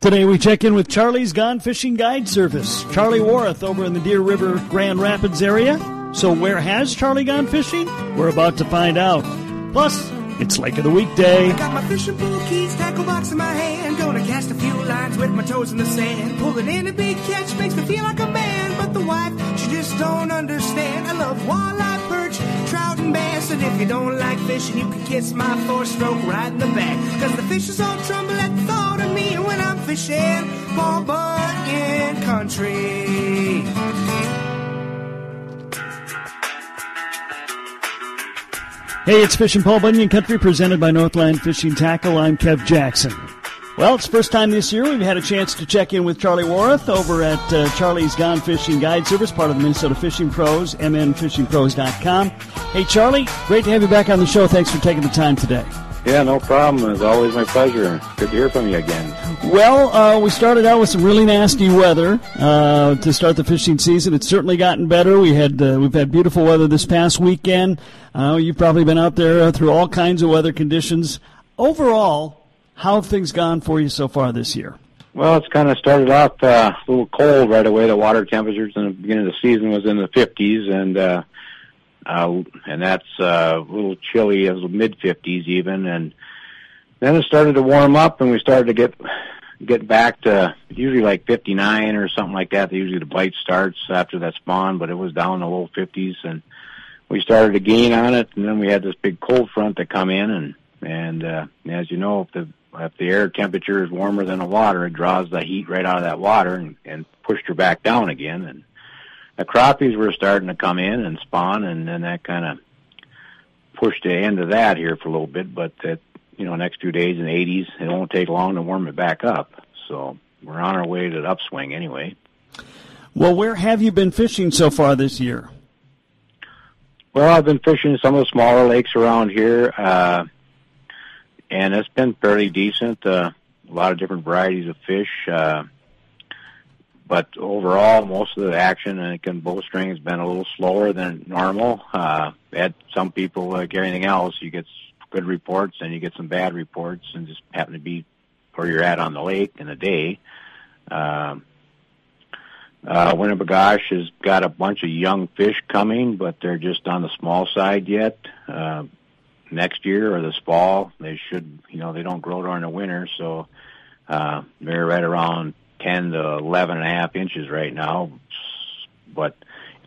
Today we check in with Charlie's Gone Fishing Guide Service. Charlie Worrath over in the Deer River Grand Rapids area. So where has Charlie gone fishing? We're about to find out. Plus, it's Lake of the Weekday. Got my fishing pole keys, tackle box in my hand. Gonna cast a few lines with my toes in the sand. Pulling in a big catch makes me feel like a man. But the wife, she just don't understand. I love walleye, perch, trout, and bass. And if you don't like fishing, you can kiss my four stroke right in the back. Cause the fishes all tremble at the thought of me when I'm fishing. Country. Hey, it's Fishin' Paul Bunyan Country presented by Northland Fishing Tackle. I'm Kev Jackson. Well, it's first time this year we've had a chance to check in with Charlie Worrath over at uh, Charlie's Gone Fishing Guide Service, part of the Minnesota Fishing Pros, mnfishingpros.com. Hey, Charlie, great to have you back on the show. Thanks for taking the time today. Yeah, no problem. It's always my pleasure. Good to hear from you again. Well, uh, we started out with some really nasty weather uh, to start the fishing season. It's certainly gotten better. We had uh, we've had beautiful weather this past weekend. Uh, you've probably been out there through all kinds of weather conditions. Overall, how have things gone for you so far this year? Well, it's kind of started off uh, a little cold right away. The water temperatures in the beginning of the season was in the 50s, and uh, and that's a little chilly, as mid 50s even, and then it started to warm up, and we started to get get back to usually like 59 or something like that. Usually the bite starts after that spawn, but it was down in the low 50s, and we started to gain on it, and then we had this big cold front that come in, and and uh, as you know, if the if the air temperature is warmer than the water, it draws the heat right out of that water and, and pushed her back down again, and the crappies were starting to come in and spawn, and then that kind of pushed the end of that here for a little bit. But that you know, next few days in the 80s, it won't take long to warm it back up. So we're on our way to the upswing anyway. Well, where have you been fishing so far this year? Well, I've been fishing some of the smaller lakes around here, uh, and it's been fairly decent. Uh, a lot of different varieties of fish. Uh, but overall, most of the action and again, bowstring has been a little slower than normal. Uh, had some people like everything else, you get good reports and you get some bad reports, and just happen to be where you're at on the lake in a day. Um, uh, Winnipegosh has got a bunch of young fish coming, but they're just on the small side yet. Uh, next year or this fall, they should, you know, they don't grow during the winter, so uh, they're right around 10 to 11 and a half inches right now. But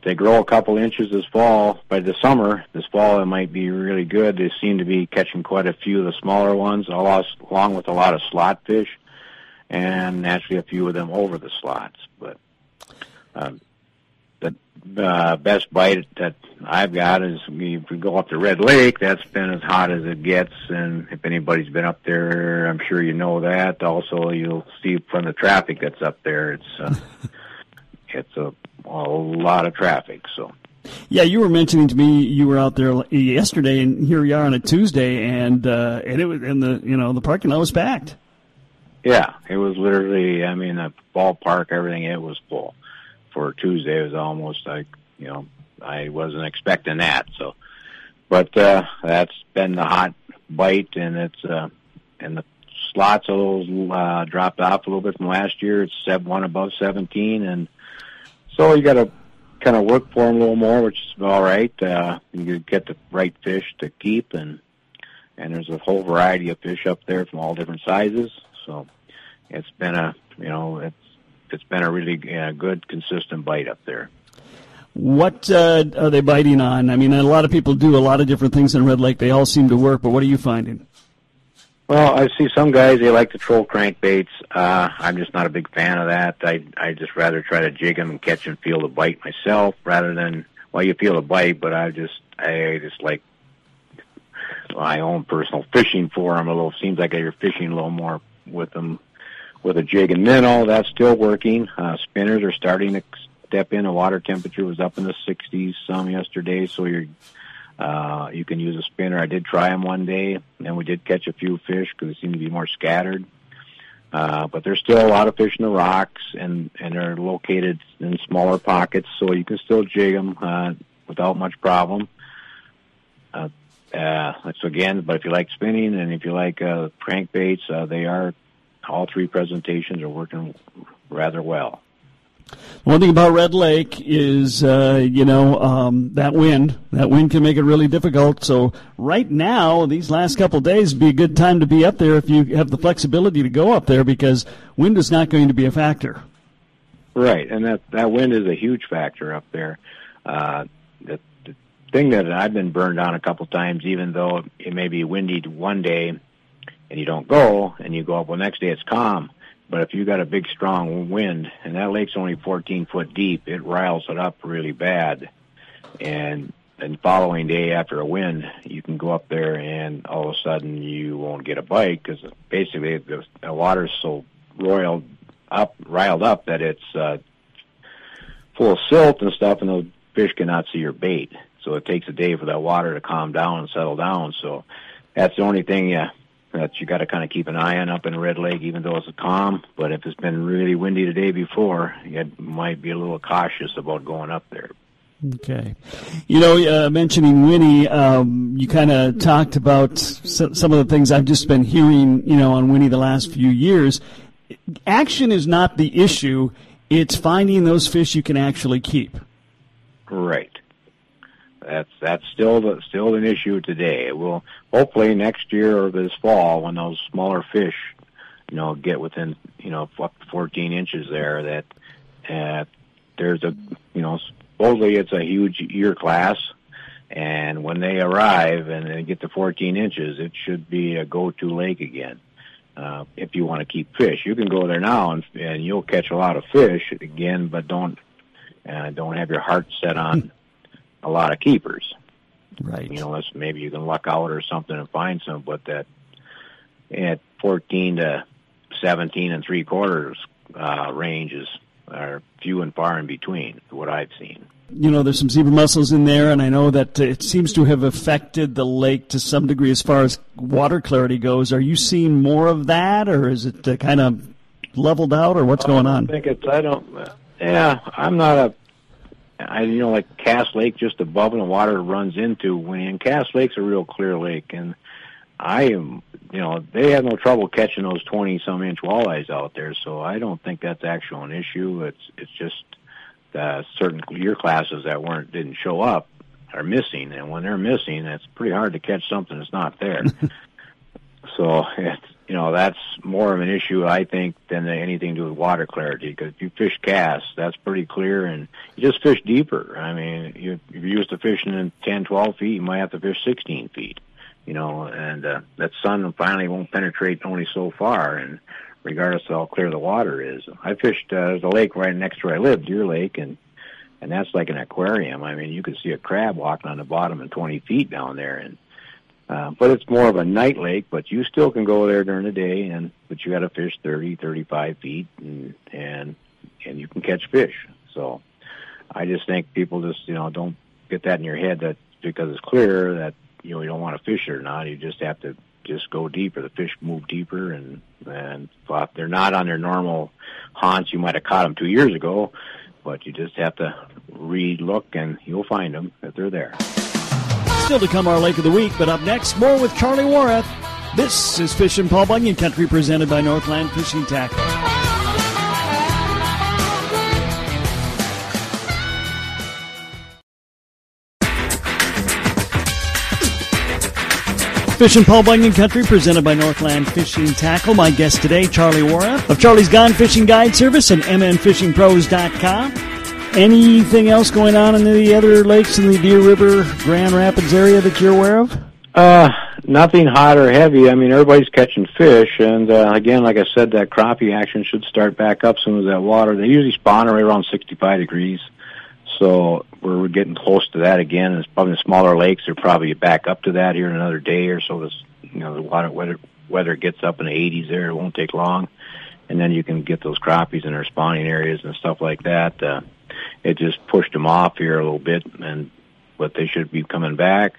they grow a couple inches this fall, by the summer, this fall, it might be really good. They seem to be catching quite a few of the smaller ones, along with a lot of slot fish, and naturally a few of them over the slots. But um, the uh, best bite that I've got is if we go up to Red Lake, that's been as hot as it gets. And if anybody's been up there, I'm sure you know that. Also, you'll see from the traffic that's up there, it's uh, it's a, a lot of traffic. So. Yeah, you were mentioning to me you were out there yesterday, and here we are on a Tuesday, and uh, and it was and the you know the parking lot was packed. Yeah, it was literally. I mean, the ballpark, everything. It was full for Tuesday. It was almost like you know I wasn't expecting that. So, but uh, that's been the hot bite, and it's uh, and the slots a little uh, dropped off a little bit from last year. It's seven one above seventeen, and so you got to kind of work for them a little more, which is all right. Uh, you get the right fish to keep, and and there's a whole variety of fish up there from all different sizes. So it's been a you know it's it's been a really uh, good consistent bite up there. What uh, are they biting on? I mean, a lot of people do a lot of different things in Red Lake. They all seem to work, but what are you finding? Well, I see some guys they like to troll crankbaits. Uh, I'm just not a big fan of that. I I just rather try to jig them and catch and feel the bite myself rather than well, you feel the bite, but I just I just like my own personal fishing for them. A little seems like you're fishing a little more with them with a jig and minnow. That's still working. Uh, spinners are starting to step in. The water temperature was up in the 60s some yesterday, so you're uh, you can use a spinner. I did try them one day, and we did catch a few fish because they seem to be more scattered. Uh, but there's still a lot of fish in the rocks, and and they're located in smaller pockets, so you can still jig them uh, without much problem. Uh, uh, so again, but if you like spinning and if you like uh, crankbaits, uh, they are all three presentations are working rather well. One thing about Red Lake is, uh, you know, um, that wind. That wind can make it really difficult. So right now, these last couple days be a good time to be up there if you have the flexibility to go up there because wind is not going to be a factor. Right, and that that wind is a huge factor up there. Uh, the, the thing that I've been burned on a couple times, even though it may be windy one day and you don't go, and you go up, well, next day it's calm but if you got a big strong wind, and that lake's only 14 foot deep, it riles it up really bad. And then following day after a wind, you can go up there and all of a sudden you won't get a bite because basically the, the water's so roiled up, riled up that it's uh, full of silt and stuff, and the fish cannot see your bait. So it takes a day for that water to calm down and settle down. So that's the only thing you that you got to kind of keep an eye on up in Red Lake, even though it's a calm. But if it's been really windy the day before, you might be a little cautious about going up there. Okay. You know, uh, mentioning Winnie, um, you kind of talked about some of the things I've just been hearing, you know, on Winnie the last few years. Action is not the issue. It's finding those fish you can actually keep. Right. That's that's still the, still an issue today. It will hopefully next year or this fall when those smaller fish, you know, get within you know up to 14 inches there. That uh, there's a you know supposedly it's a huge year class, and when they arrive and they get to 14 inches, it should be a go-to lake again. Uh, if you want to keep fish, you can go there now and, and you'll catch a lot of fish again, but don't uh, don't have your heart set on a lot of keepers. Right. You know, unless maybe you can luck out or something and find some, but that at 14 to 17 and three quarters uh, ranges are few and far in between, what I've seen. You know, there's some zebra mussels in there, and I know that it seems to have affected the lake to some degree as far as water clarity goes. Are you seeing more of that, or is it uh, kind of leveled out, or what's going on? I think it's. I don't. Yeah, I'm not a I you know like Cass Lake just above and the water runs into when Cass Lake's a real clear lake and I am you know they have no trouble catching those twenty some inch walleyes out there so I don't think that's actually an issue. It's it's just uh, certain year classes that weren't didn't show up are missing and when they're missing it's pretty hard to catch something that's not there. So it's you know, that's more of an issue, I think, than anything to do with water clarity. Because if you fish Cass, that's pretty clear, and you just fish deeper. I mean, you, if you're used to fishing in 10, 12 feet, you might have to fish 16 feet. You know, and uh, that sun finally won't penetrate only so far, and regardless of how clear the water is. I fished uh, there's lake right next to where I live, Deer Lake, and and that's like an aquarium. I mean, you could see a crab walking on the bottom and 20 feet down there, and uh, but it's more of a night lake, but you still can go there during the day, and but you got to fish thirty, thirty-five feet, and and and you can catch fish. So, I just think people just you know don't get that in your head that because it's clear that you know you don't want to fish it or not. You just have to just go deeper. The fish move deeper, and and if they're not on their normal haunts, you might have caught them two years ago, but you just have to read, look, and you'll find them if they're there. Still to come, our Lake of the Week, but up next, more with Charlie Worrath. This is Fishin' Paul Bunyan Country presented by Northland Fishing Tackle. Fishin' Paul Bunyan Country presented by Northland Fishing Tackle. My guest today, Charlie Worrath of Charlie's Gone Fishing Guide Service and mnfishingpros.com. Anything else going on in the other lakes in the Deer River, Grand Rapids area that you're aware of? Uh, nothing hot or heavy. I mean, everybody's catching fish, and uh, again, like I said, that crappie action should start back up soon as that water. They usually spawn right around 65 degrees, so we're getting close to that again. It's probably the smaller lakes are probably back up to that here in another day or so. This, you know, the water weather weather gets up in the 80s there. It won't take long, and then you can get those crappies in their spawning areas and stuff like that. Uh, it just pushed them off here a little bit, and but they should be coming back.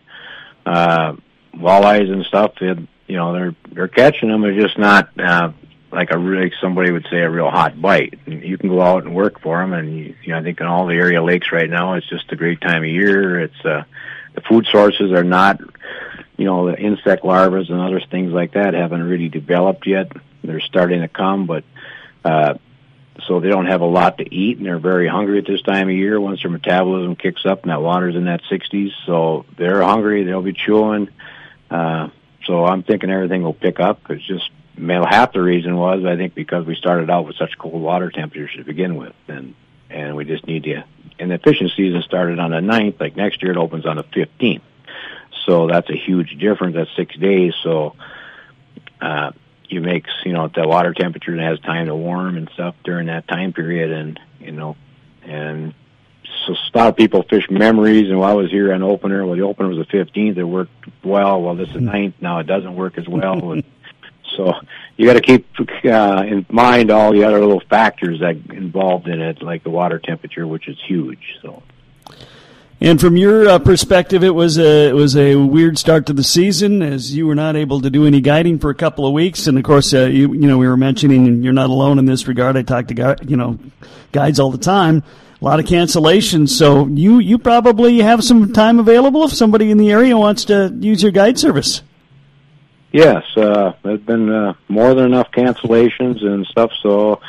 Uh, walleyes and stuff, it, you know, they're they're catching them. They're just not uh, like a really somebody would say a real hot bite. You can go out and work for them, and you, you know, I think in all the area lakes right now, it's just a great time of year. It's uh, the food sources are not, you know, the insect larvae and other things like that haven't really developed yet. they're starting to come, but uh, so they don't have a lot to eat, and they're very hungry at this time of year. Once their metabolism kicks up and that water's in that 60s, so they're hungry. They'll be chewing. Uh, so I'm thinking everything will pick up. It's just well, half the reason was I think because we started out with such cold water temperatures to begin with, and and we just need to. And the fishing season started on the 9th. Like next year, it opens on the 15th. So that's a huge difference. That's six days. So uh, you make you know the water temperature has time to warm and stuff during that time period, and you know, and so a lot of people fish memories. And while I was here on opener, well, the opener was the 15th. It worked well. Well, this is ninth now. It doesn't work as well. and so you got to keep uh, in mind all the other little factors that involved in it, like the water temperature, which is huge. So. And from your uh, perspective, it was a it was a weird start to the season as you were not able to do any guiding for a couple of weeks. And of course, uh, you you know we were mentioning you're not alone in this regard. I talk to you know guides all the time. A lot of cancellations. So you you probably have some time available if somebody in the area wants to use your guide service. Yes, uh, there's been uh, more than enough cancellations and stuff. So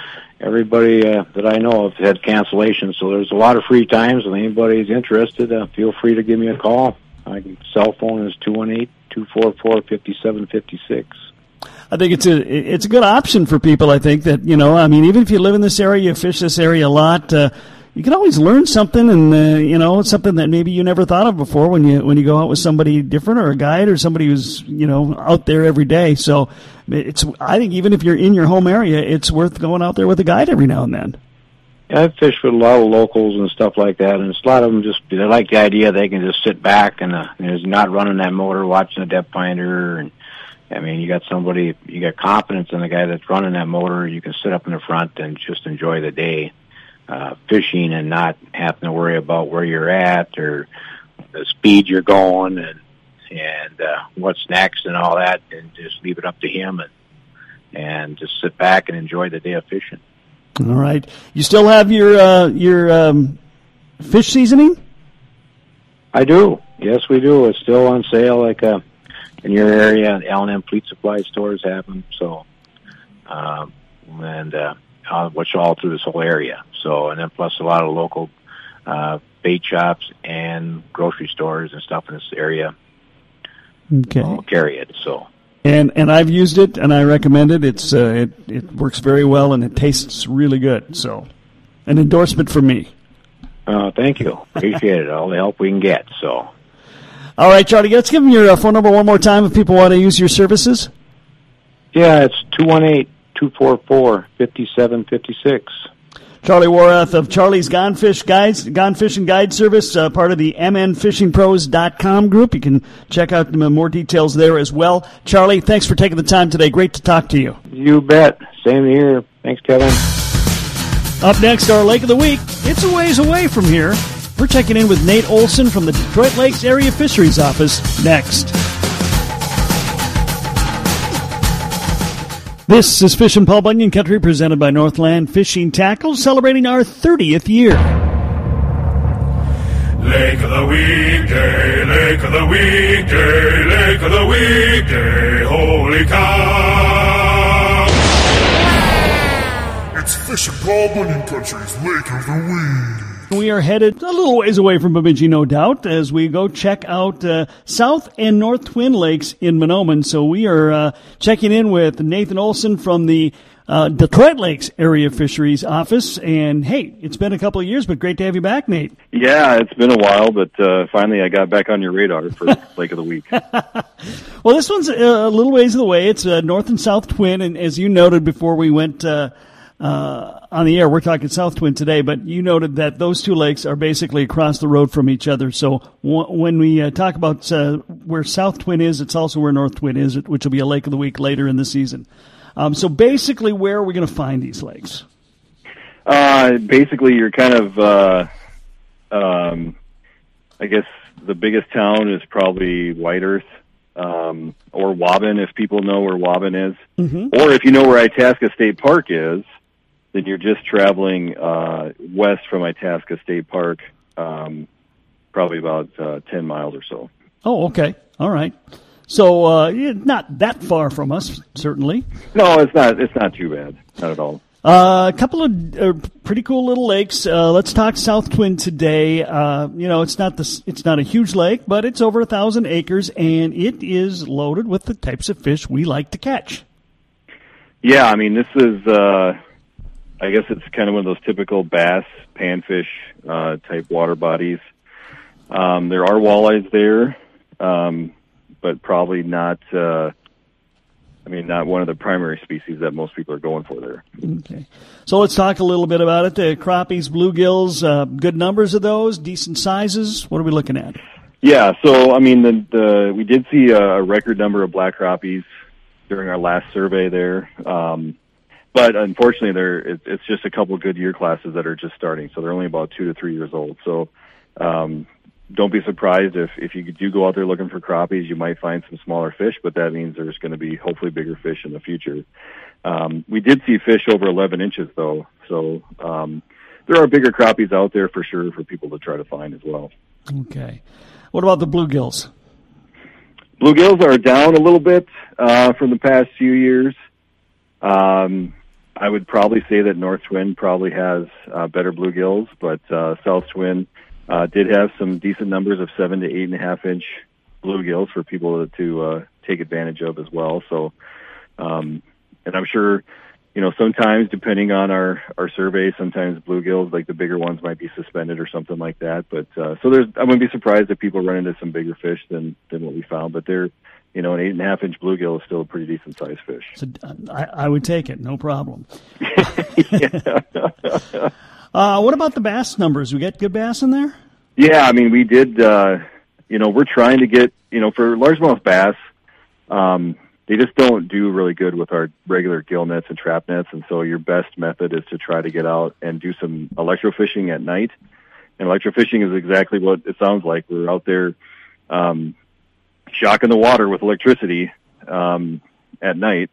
everybody uh, that I know have had cancellations. So there's a lot of free times. If anybody's interested, uh, feel free to give me a call. My cell phone is two one eight two four four fifty seven fifty six. I think it's a it's a good option for people. I think that you know, I mean, even if you live in this area, you fish this area a lot. Uh, you can always learn something, and uh, you know, something that maybe you never thought of before when you when you go out with somebody different or a guide or somebody who's you know out there every day. So it's I think even if you're in your home area, it's worth going out there with a guide every now and then. I've fished with a lot of locals and stuff like that, and a lot of them just they like the idea they can just sit back and uh, there's not running that motor, watching the depth finder, and I mean, you got somebody, you got confidence in the guy that's running that motor. You can sit up in the front and just enjoy the day uh, fishing and not having to worry about where you're at or the speed you're going and and uh, what's next and all that, and just leave it up to him and and just sit back and enjoy the day of fishing. All right, you still have your uh, your um, fish seasoning? I do. Yes, we do. It's still on sale. Like uh, in your area, L and M Fleet Supply stores have them. So, um, and uh, uh, which all through this whole area. So, and then plus a lot of local uh, bait shops and grocery stores and stuff in this area. Okay, carry it. So, and and I've used it and I recommend it. It's uh, it it works very well and it tastes really good. So, an endorsement for me. Uh, thank you. Appreciate it. All the help we can get. So. All right, Charlie. Let's give them your uh, phone number one more time if people want to use your services. Yeah, it's two one eight 244 5756. Charlie Worrath of Charlie's Gone Fish Guides, Gone Fishing Guide Service, uh, part of the mnfishingpros.com group. You can check out more details there as well. Charlie, thanks for taking the time today. Great to talk to you. You bet. Same here. Thanks, Kevin. Up next, our Lake of the Week. It's a ways away from here. We're checking in with Nate Olson from the Detroit Lakes Area Fisheries Office next. This is Fishin' Paul Bunyan Country presented by Northland Fishing Tackle, celebrating our 30th year. Lake of the Weekday, Lake of the Weekday, Lake of the Weekday, holy cow! It's Fishin' Paul Bunyan Country's Lake of the Weekday. We are headed a little ways away from Bemidji, no doubt, as we go check out uh, South and North Twin Lakes in Mahnomen. So we are uh, checking in with Nathan Olson from the uh, Detroit Lakes Area Fisheries Office. And hey, it's been a couple of years, but great to have you back, Nate. Yeah, it's been a while, but uh, finally I got back on your radar for Lake of the Week. well, this one's a little ways away. It's a North and South Twin, and as you noted before we went uh, uh, on the air. We're talking South Twin today, but you noted that those two lakes are basically across the road from each other. So w- when we uh, talk about uh, where South Twin is, it's also where North Twin is, which will be a lake of the week later in the season. Um, so basically, where are we going to find these lakes? Uh, basically, you're kind of, uh, um, I guess the biggest town is probably White Earth um, or Waubun, if people know where Waubun is, mm-hmm. or if you know where Itasca State Park is then you're just traveling uh, west from Itasca State Park, um, probably about uh, 10 miles or so. Oh, okay. All right. So uh, not that far from us, certainly. No, it's not. It's not too bad. Not at all. Uh, a couple of uh, pretty cool little lakes. Uh, let's talk South Twin today. Uh, you know, it's not the it's not a huge lake, but it's over a thousand acres, and it is loaded with the types of fish we like to catch. Yeah, I mean, this is. I guess it's kind of one of those typical bass, panfish uh, type water bodies. Um, there are walleyes there, um, but probably not. Uh, I mean, not one of the primary species that most people are going for there. Okay, so let's talk a little bit about it. The crappies, bluegills, uh, good numbers of those, decent sizes. What are we looking at? Yeah, so I mean, the, the we did see a record number of black crappies during our last survey there, um, but unfortunately, there it, it's just a couple good year classes that are just starting, so they're only about two to three years old. So um, don't be surprised if if you do go out there looking for crappies, you might find some smaller fish, but that means there's going to be hopefully bigger fish in the future. Um, we did see fish over 11 inches though, so um, there are bigger crappies out there for sure for people to try to find as well. Okay, what about the bluegills? Bluegills are down a little bit uh, from the past few years. Um, I would probably say that North Twin probably has uh, better bluegills, but uh, South Twin uh, did have some decent numbers of seven to eight and a half inch bluegills for people to uh, take advantage of as well. So, um, and I'm sure, you know, sometimes depending on our our survey, sometimes bluegills like the bigger ones might be suspended or something like that. But uh, so there's, I wouldn't be surprised if people run into some bigger fish than than what we found. But they're, you know, an eight and a half inch bluegill is still a pretty decent sized fish. So, uh, I, I would take it, no problem. Uh, what about the bass numbers? We get good bass in there? Yeah, I mean, we did. Uh, you know, we're trying to get you know for largemouth bass. Um, they just don't do really good with our regular gill nets and trap nets, and so your best method is to try to get out and do some electrofishing at night. And electrofishing is exactly what it sounds like. We're out there um, shocking the water with electricity um, at night,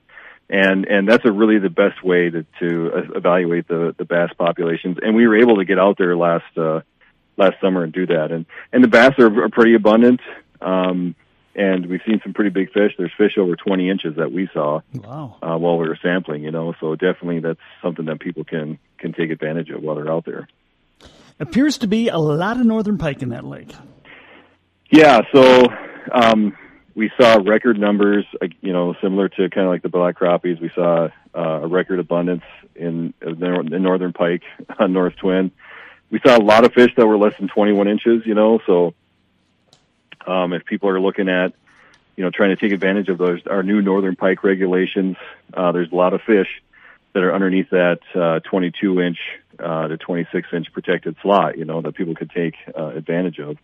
and and that's a really the best way to to evaluate the the bass populations. And we were able to get out there last uh, last summer and do that. And and the bass are, are pretty abundant. Um, and we've seen some pretty big fish. There's fish over 20 inches that we saw Wow. uh, while we were sampling. You know, so definitely that's something that people can can take advantage of while they're out there. Appears to be a lot of northern pike in that lake. Yeah, so um, we saw record numbers, you know, similar to kind of like the black crappies. We saw uh, a record abundance in, in the northern pike on North Twin. We saw a lot of fish that were less than 21 inches, you know, so um, if people are looking at, you know, trying to take advantage of those, our new northern pike regulations, uh, there's a lot of fish that are underneath that uh, 22 inch uh, to 26 inch protected slot, you know, that people could take uh, advantage of.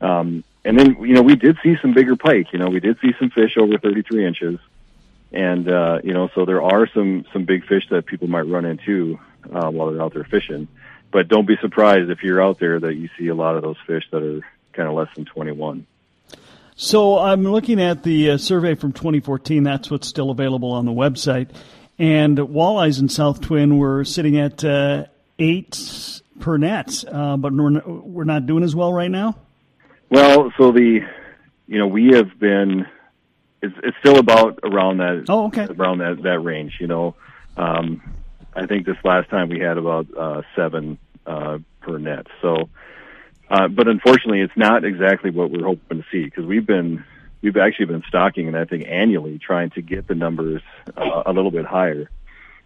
Um, and then, you know, we did see some bigger pike. You know, we did see some fish over 33 inches, and uh, you know, so there are some some big fish that people might run into uh, while they're out there fishing. But don't be surprised if you're out there that you see a lot of those fish that are kind of less than 21. So I'm looking at the uh, survey from 2014. That's what's still available on the website. And walleyes in South Twin were sitting at uh, eight per net, uh, but we're, we're not doing as well right now. Well, so the, you know, we have been, it's, it's still about around that, Oh, okay. around that, that range, you know. Um, I think this last time we had about, uh, seven, uh, per net. So, uh, but unfortunately it's not exactly what we're hoping to see because we've been, we've actually been stocking and I think annually trying to get the numbers uh, a little bit higher.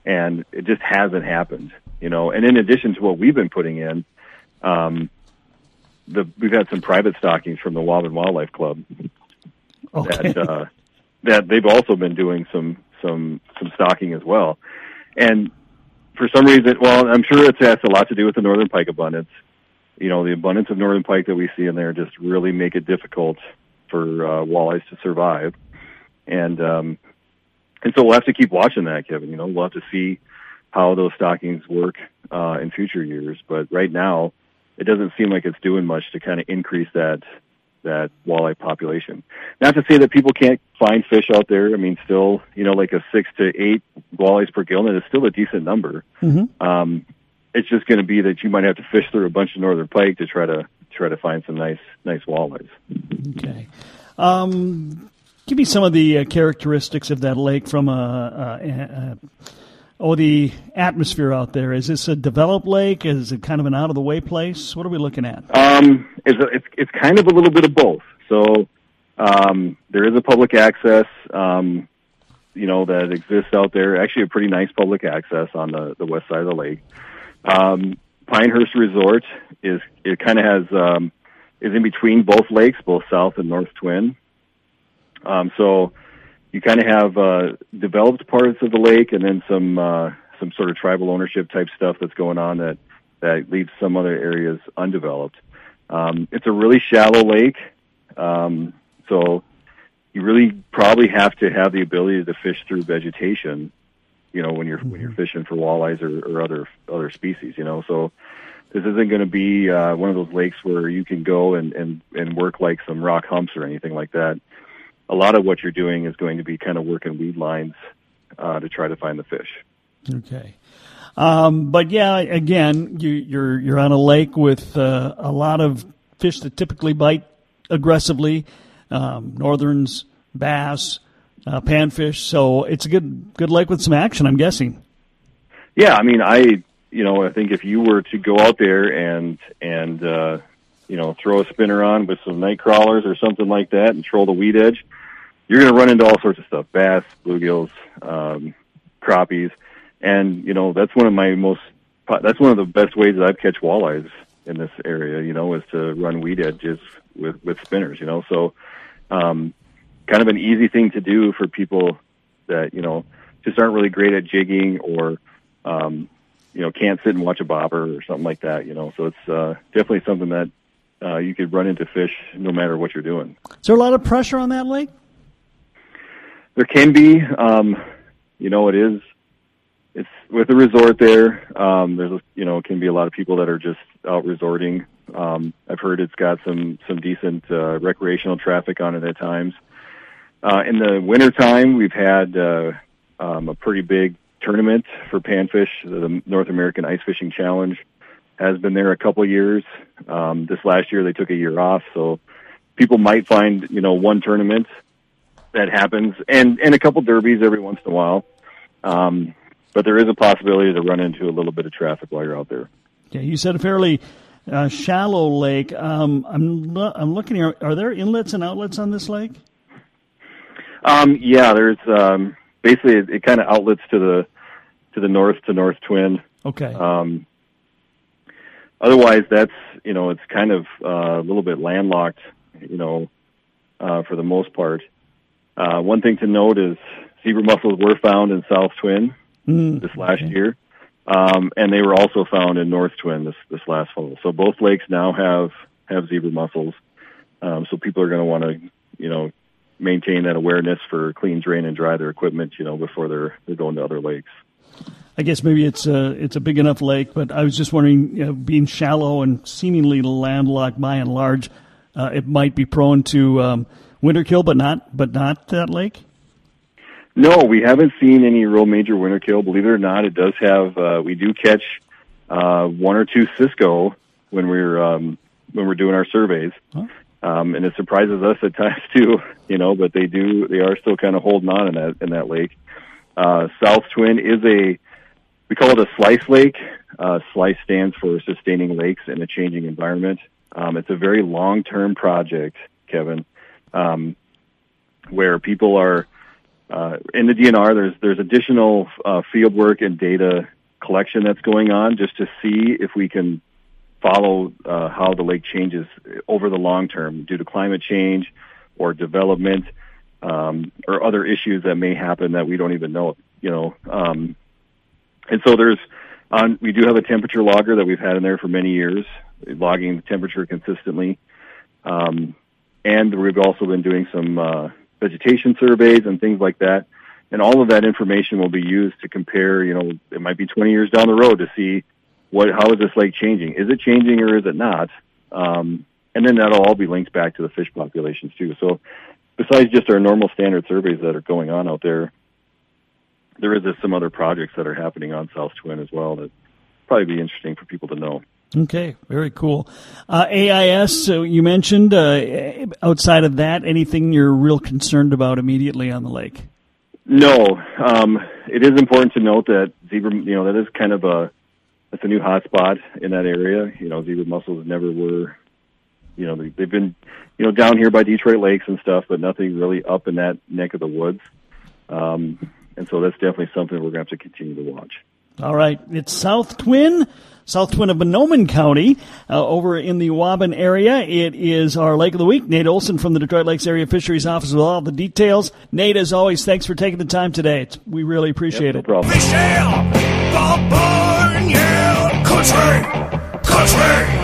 And it just hasn't happened, you know, and in addition to what we've been putting in, um, the, we've had some private stockings from the Waubun Wildlife Club Okay. that uh, that they've also been doing some some some stocking as well. And for some reason, well, I'm sure it has a lot to do with the northern pike abundance. You know, the abundance of northern pike that we see in there just really make it difficult for uh, walleyes to survive. And um, and so we'll have to keep watching that, Kevin. You know, we'll have to see how those stockings work uh, in future years. But right now, it doesn't seem like it's doing much to kind of increase that that walleye population. Not to say that people can't find fish out there. I mean, still, you know, like a six to eight walleyes per gillnet is still a decent number. Mm-hmm. Um, it's just going to be that you might have to fish through a bunch of northern pike to try to try to find some nice nice walleyes. Okay. Um, Give me some of the uh, characteristics of that lake from a, a, a, oh the atmosphere out there. Is this a developed lake? Is it kind of an out of the way place? What are we looking at? Um, it's, a, it's it's kind of a little bit of both. So um, there is a public access, um, you know, that exists out there. Actually, a pretty nice public access on the the west side of the lake. Um, Pinehurst Resort is it kind of has um, is in between both lakes, both South and North Twin. Um, so you kind of have uh, developed parts of the lake, and then some uh, some sort of tribal ownership type stuff that's going on that that leaves some other areas undeveloped. Um, it's a really shallow lake, um, so you really probably have to have the ability to fish through vegetation. You know, when you're when you're fishing for walleyes or, or other other species. You know, so this isn't going to be uh, one of those lakes where you can go and, and and work like some rock humps or anything like that. A lot of what you're doing is going to be kind of working weed lines uh, to try to find the fish. Okay. Um, but yeah, again, you, you're you're on a lake with uh, a lot of fish that typically bite aggressively, um, northerns, bass, uh, panfish. So it's a good good lake with some action. I'm guessing. Yeah, I mean, I you know, I think if you were to go out there and and uh, you know throw a spinner on with some night crawlers or something like that and troll the weed edge, you're going to run into all sorts of stuff: bass, bluegills, um, crappies, and you know that's one of my most that's one of the best ways that I've catch walleyes in this area. You know, is to run weed edges with with spinners. You know, so um, kind of an easy thing to do for people that you know just aren't really great at jigging or um, you know can't sit and watch a bobber or something like that. You know, so it's uh, definitely something that uh, you could run into fish no matter what you're doing. Is there a lot of pressure on that lake? There can be. Um, you know, it is. It's with the resort there. Um, there's, a, you know, can be a lot of people that are just out resorting. Um, I've heard it's got some some decent uh, recreational traffic on it at times. Uh, in the wintertime, we've had uh, um, a pretty big tournament for panfish. The North American Ice Fishing Challenge has been there a couple years. Um, this last year, they took a year off, so people might find you know one tournament that happens, and and a couple derbies every once in a while. Um, but there is a possibility to run into a little bit of traffic while you're out there. Yeah, you said a fairly uh, shallow lake. Um, I'm lo- I'm looking here. Are there inlets and outlets on this lake? Um, yeah, there's um, basically it, it kind of outlets to the to the north to North Twin. Okay. Um, otherwise, that's you know it's kind of uh, a little bit landlocked, you know, uh, for the most part. Uh, one thing to note is zebra mussels were found in South Twin Mm, this last okay. year, um, and they were also found in North Twin this this last fall. So both lakes now have have zebra mussels. Um, so people are going to want to you know maintain that awareness for clean, drain, and dry their equipment, you know, before they're they're going to other lakes. I guess maybe it's a it's a big enough lake, but I was just wondering, you know, being shallow and seemingly landlocked by and large, uh, it might be prone to um, winter kill, but not but not that lake. No, we haven't seen any real major winter kill. Believe it or not, it does have. Uh, we do catch uh, one or two Cisco when we're um, when we're doing our surveys, Huh. um, and it surprises us at times too. You know, but they do. They are still kind of holding on in that in that lake. Uh, South Twin is a we call it a slice lake. Uh, slice stands for sustaining lakes in a changing environment. Um, it's a very long term project, Kevin, um, where people are uh, in the DNR. There's there's additional uh, field work and data collection that's going on just to see if we can follow uh, how the lake changes over the long term due to climate change or development um, or other issues that may happen that we don't even know. You know, um, and so there's on. We do have a temperature logger that we've had in there for many years, logging the temperature consistently. Um, and we've also been doing some uh, vegetation surveys and things like that. And all of that information will be used to compare. You know, it might be 20 years down the road to see what how is this lake changing? Is it changing or is it not? Um, and then that'll all be linked back to the fish populations too. So besides just our normal standard surveys that are going on out there, there is some other projects that are happening on South Twin as well that probably be interesting for people to know. Okay, very cool. Uh, AIS, so you mentioned, uh, outside of that, anything you're real concerned about immediately on the lake? No, um, it is important to note that zebra, you know, that is kind of a that's a new hotspot in that area. You know, zebra mussels never were, you know, they, they've been, you know, down here by Detroit Lakes and stuff, but nothing really up in that neck of the woods. Um, and so that's definitely something we're going to have to continue to watch. All right, it's South Twin, South Twin of Mahnomen County, uh, over in the Waubun area. It is our Lake of the Week. Nate Olson from the Detroit Lakes Area Fisheries Office with all the details. Nate, as always, thanks for taking the time today. It's, we really appreciate Yep, no it. problem. Fish ale, Bob yeah, country, country.